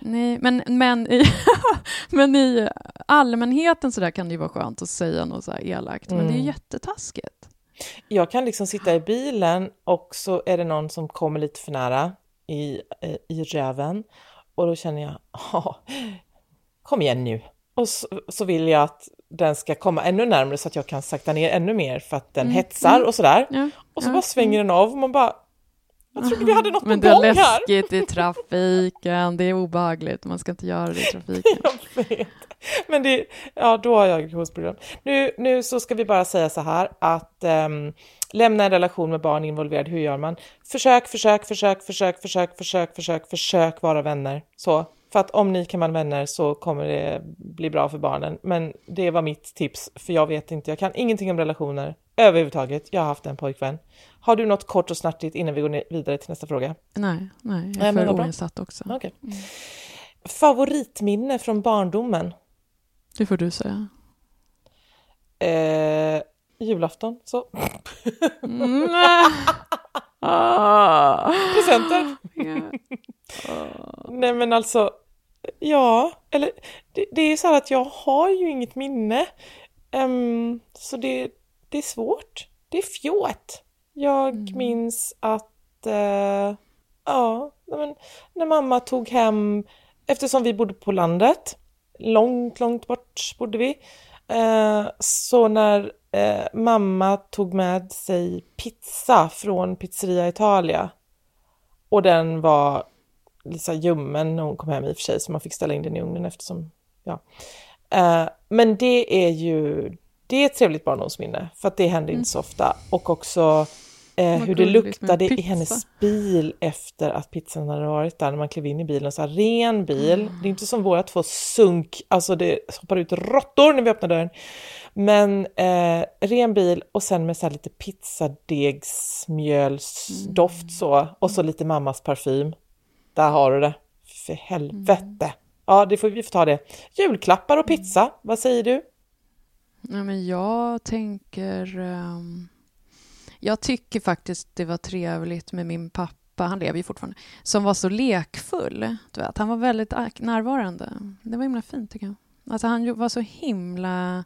Nej, men, men, i, men i allmänheten så där kan det ju vara skönt att säga något så här elakt. Men det är ju jättetaskigt. Jag kan liksom sitta i bilen och så är det någon som kommer lite för nära i, eh, i röven och då känner jag, "Ja, kom igen nu. Och så, så vill jag att den ska komma ännu närmare så att jag kan sakta ner ännu mer för att den hetsar och sådär. Ja, Och så ja, bara svänger den av och man bara, jag trodde vi hade något Men på det är gång här. läskigt i trafiken, det är obehagligt, man ska inte göra det i trafiken. Jag vet. Men det, ja, då har jag aggressionsproblem. Nu, nu så ska vi bara säga så här att ehm, lämna en relation med barn involverad, hur gör man? Försök, försök, försök, försök, försök, försök, försök, försök vara vänner. Så, för att om ni kan vara vänner så kommer det bli bra för barnen. Men det var mitt tips, för jag vet inte, jag kan ingenting om relationer överhuvudtaget. Jag har haft en pojkvän. Har du något kort och snärtigt innan vi går vidare till nästa fråga? Nej, nej, jag är för oinsatt också. Okej. Favoritminne från barndomen? Det får du säga. Eh, julafton, så. Mm. Ah. Presenter. Ja. Nej men alltså, ja, eller det, det är så här att jag har ju inget minne. Ehm, så det, det är svårt. Det är fjåt. Jag minns att, eh, ja, men, när mamma tog hem, eftersom vi bodde på landet, långt, långt bort bodde vi, eh, så när eh, mamma tog med sig pizza från Pizzeria Italia och den var lite ljummen när hon kom hem i och för sig, så man fick ställa in den i ugnen eftersom, ja. Eh, men det är ju, det är ett trevligt barndomsminne, för att det händer inte så ofta. Och också eh, hur det luktade i hennes bil efter att pizzan hade varit där, när man klev in i bilen. Så här, ren bil, det är inte som våra två sunk, alltså det hoppar ut råttor när vi öppnar dörren. Men eh, ren bil och sen med så lite pizzadegsmjölsdoft så, och så lite mammas parfym. Där har du det. För helvete. Ja, det får vi får ta det. Julklappar och pizza, vad säger du? Nej, men jag tänker... ehm, jag tycker faktiskt det var trevligt med min pappa, han lever ju fortfarande, som var så lekfull. Du vet. Han var väldigt närvarande. Det var himla fint, tycker jag. Alltså, han var så himla...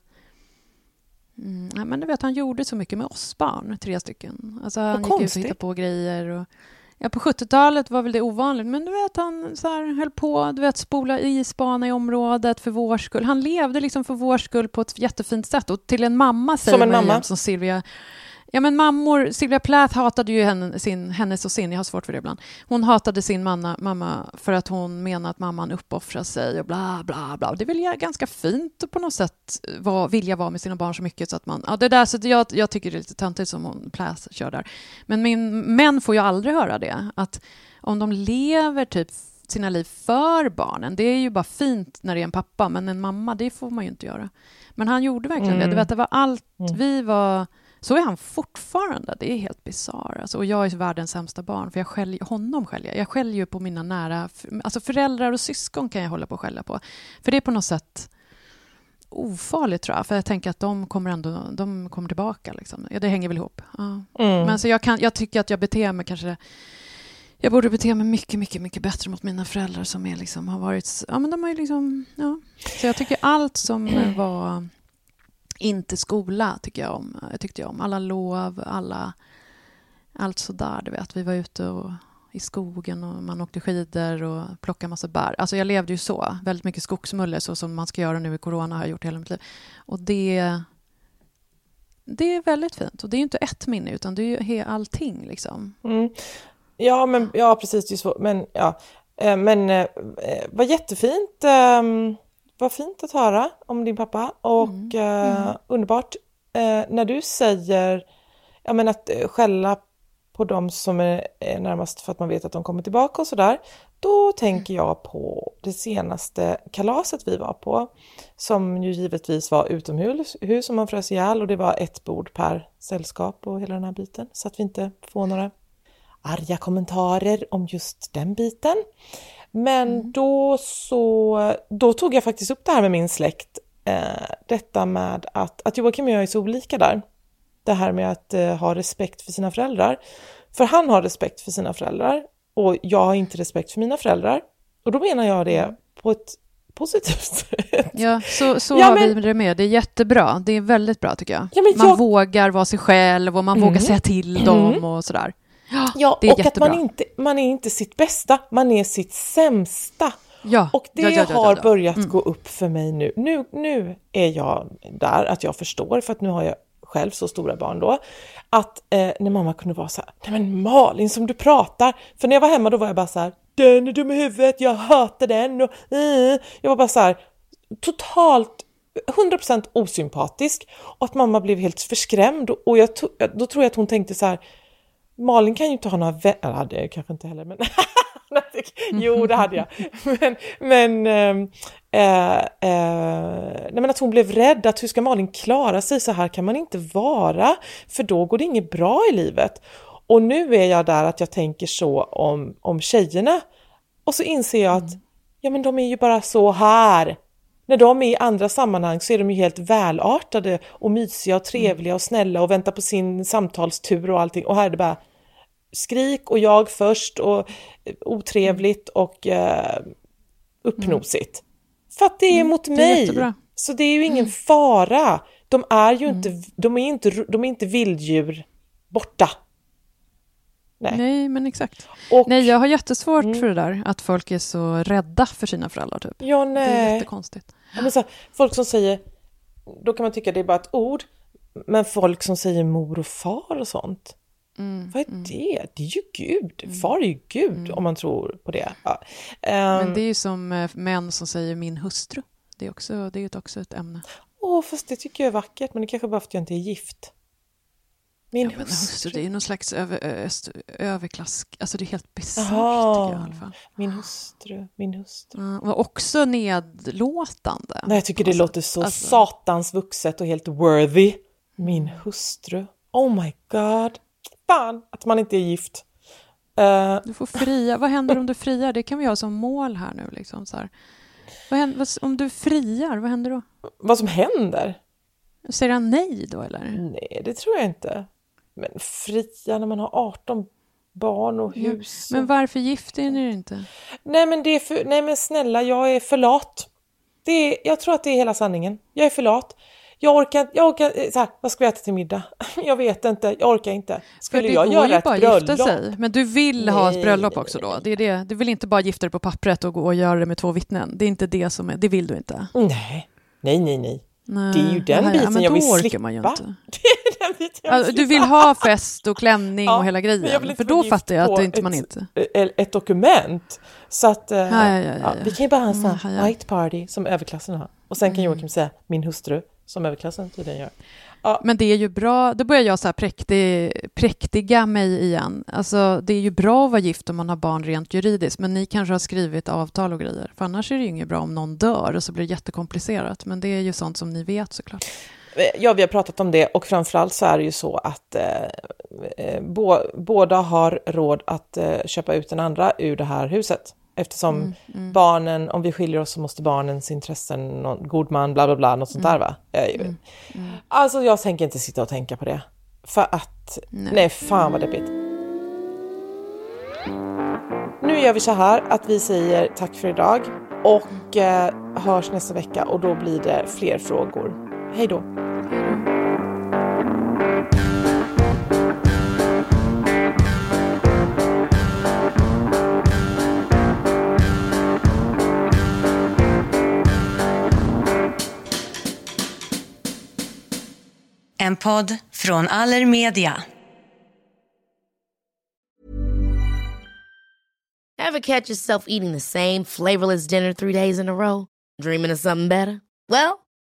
Mm, men du vet, han gjorde så mycket med oss barn, tre stycken. Alltså, han gick ut och hittade på grejer. Och, ja, på 70-talet var väl det ovanligt, men du vet, han så här, höll på du vet, spola isbana i området för vår skull. Han levde liksom för vår skull på ett jättefint sätt. Och till en mamma säger Som en man mamma? jämt som Silvia Ja, men mammor, Sylvia Plath hatade ju henne, sin, hennes och sin, jag har svårt för det ibland. Hon hatade sin mamma, mamma för att hon menar att mamman uppoffrar sig och bla bla bla. Det är väl ganska fint på något sätt var, vilja vara med sina barn så mycket så att man... Ja, det där, så jag, jag tycker det är lite töntigt som hon Plath kör där. Men min, män får ju aldrig höra det. Att om de lever typ sina liv för barnen, det är ju bara fint när det är en pappa, men en mamma, det får man ju inte göra. Men han gjorde verkligen det. Du vet, det var allt, vi var... Så är han fortfarande. Det är helt bisarrt. Alltså, och jag är världens sämsta barn, för jag skäll, honom skäller jag. Jag skäller ju på mina nära... Alltså föräldrar och syskon kan jag hålla på och skälla på. För det är på något sätt... ofarligt tror jag, för jag tänker att de kommer ändå de kommer tillbaka. Liksom. Ja, det hänger väl ihop. Ja. Mm. Men så jag, kan, jag tycker att jag beter mig kanske... Jag borde bete mig mycket, mycket, mycket bättre mot mina föräldrar som är liksom, har varit... Ja, men de har ju liksom... Ja. Så jag tycker allt som var inte skola tycker jag om. Eh, tyckte jag om. Alla lov, alla... Allt sådär, du vet. Vi var ute och, i skogen och man åkte skidor och plockade massa bär. Alltså jag levde ju så. Väldigt mycket skogsmulle, så som man ska göra nu i corona, har jag gjort hela mitt liv. Och det... Det är väldigt fint. Och det är ju inte ett minne, utan det är ju allting liksom. Mm. Ja, men, ja, precis. Det är så. Men, ja. Eh, men eh, eh, vad jättefint. Eh, vad fint att höra om din pappa. Och eh, underbart eh, när du säger ja, men att eh, skälla på dem som är, är närmast för att man vet att de kommer tillbaka och sådär. Då tänker jag på det senaste kalaset vi var på. Som ju givetvis var utomhus, hus som man frös ihjäl och det var ett bord per sällskap och hela den här biten. Så att vi inte får några arga kommentarer om just den biten. Men då så, då tog jag faktiskt upp det här med min släkt. Eh, detta med att, att Joakim och jag är så olika där. Det här med att eh, ha respekt för sina föräldrar. För han har respekt för sina föräldrar och jag har inte respekt för mina föräldrar. Och då menar jag det på ett positivt sätt. Ja, så, så Ja, har men- vi det med. Det är jättebra. Det är väldigt bra tycker jag. Ja, man jag- vågar vara sig själv och man vågar säga till dem och sådär. Ja, är och jättebra. att man inte, man är inte sitt bästa, man är sitt sämsta. Ja, Och det ja, ja, ja, ja, har ja. börjat gå upp för mig nu. nu. Nu är jag där, att jag förstår, för att nu har jag själv så stora barn då, att eh, när mamma kunde vara så här, nej men Malin som du pratar, för när jag var hemma då var jag bara så här, den är dum i huvudet, jag hatar den och eh. jag var bara så här, totalt 100% osympatisk och att mamma blev helt förskrämd och jag då tror jag att hon tänkte så här, Malin kan ju inte ha några vänner, eller hade jag kanske inte heller, men jo det hade jag. Men, men, eh, nej, men att hon blev rädd, att hur ska Malin klara sig, så här kan man inte vara, för då går det inget bra i livet. Och nu är jag där att jag tänker så om, om tjejerna, och så inser jag att ja men de är ju bara så här. När de är i andra sammanhang så är de ju helt välartade och mysiga och trevliga och snälla och väntar på sin samtalstur och allting. Och här är det bara skrik och jag först och eh, otrevligt och eh, uppnosigt. För att det är mot det är mig. jättebra. Så det är ju ingen fara. De är ju inte, de är inte, de är inte vilddjur borta. Nej. Nej, men exakt. Och, Nej, jag har jättesvårt Mm. för det där, att folk är så rädda för sina föräldrar. Typ. ja, Det är nej. jättekonstigt. Men så, här, folk som säger, då kan man tycka det är bara ett ord, men folk som säger mor och far och sånt. Mm, Vad är det? Det är ju Gud. Far är ju Gud om man tror på det. Ja. Ehm, Men det är ju som eh, män som säger min hustru. Det är, också, det är ju också ett ämne. Åh, fast det tycker jag är vackert, men det kanske bara för att jag inte är gift. Min Ja, hustru. hustru, det är någon slags över, öst, överklass... Alltså det är helt bisarrt tycker jag i alla fall. Min hustru, min hustru. Ja, och också nedlåtande. Nej, jag tycker det låter så Alltså, satans vuxet och helt worthy. Min hustru. Oh my god. Fan att man inte är gift. Eh, Du får fria. Vad händer om du friar? Det kan vi ha som mål här nu. Liksom, så här. Vad händer, om du friar, vad händer då? vad som händer? Säger han nej då eller? Nej, det tror jag inte. Men fria när man har 18 barn och Ja, hus. Men varför gifter ni er inte? Nej, men det är för... Nej, men snälla, jag är för lat. Det är... Jag tror att det är hela sanningen. Jag är för lat. Jag orkar, jag orkar, eh, så här, vad ska vi äta till middag? Jag vet inte, jag orkar inte. Skulle jag göra ett bröllop? gifta sig. Men du vill ha Nej, ett bröllop också då? Det är det. Du vill inte bara gifta dig på pappret och gå och göra det med två vittnen? Det är inte det som är... Det vill du inte? Nej, nej, nej, nej. Nej. Det är ju den Nej, biten men jag vill slippa. Man ju inte. Alltså, du vill ha fest och klänning Ja, och hela grejen? För då fattar jag att det inte ett, man inte... eh, Ett dokument. Så att eh, Ja, ja, vi kan ju bara ha en sån Mm, här ja, ja. white party som överklassen har. Och sen kan Joakim säga min hustru, som överklassen tydligen gör. Men det är ju bra, då börjar jag så här präktig, präktiga mig igen. Alltså, det är ju bra att vara gift om man har barn rent juridiskt, men ni kanske har skrivit avtal och grejer. För annars är det ju inget bra om någon dör och så blir det jättekomplicerat. Men det är ju sånt som ni vet såklart. Eh, Ja, vi har pratat om det och framförallt så är det ju så att eh, eh, bo, båda har råd att eh, köpa ut den andra ur det här huset. Eftersom Mm, barnen, om vi skiljer oss så måste barnens intressen, någon god man, bla bla bla, något sånt Mm. där va? Jag, Alltså jag tänker inte sitta och tänka på det. För att, nej, fan vad deppigt. Nu gör vi så här att vi säger tack för idag och eh, hörs nästa vecka och då blir det fler frågor. Hej då! En podd från Allermedia. Ever catch yourself eating the same flavorless dinner three days in a row? Dreaming of something better? Well,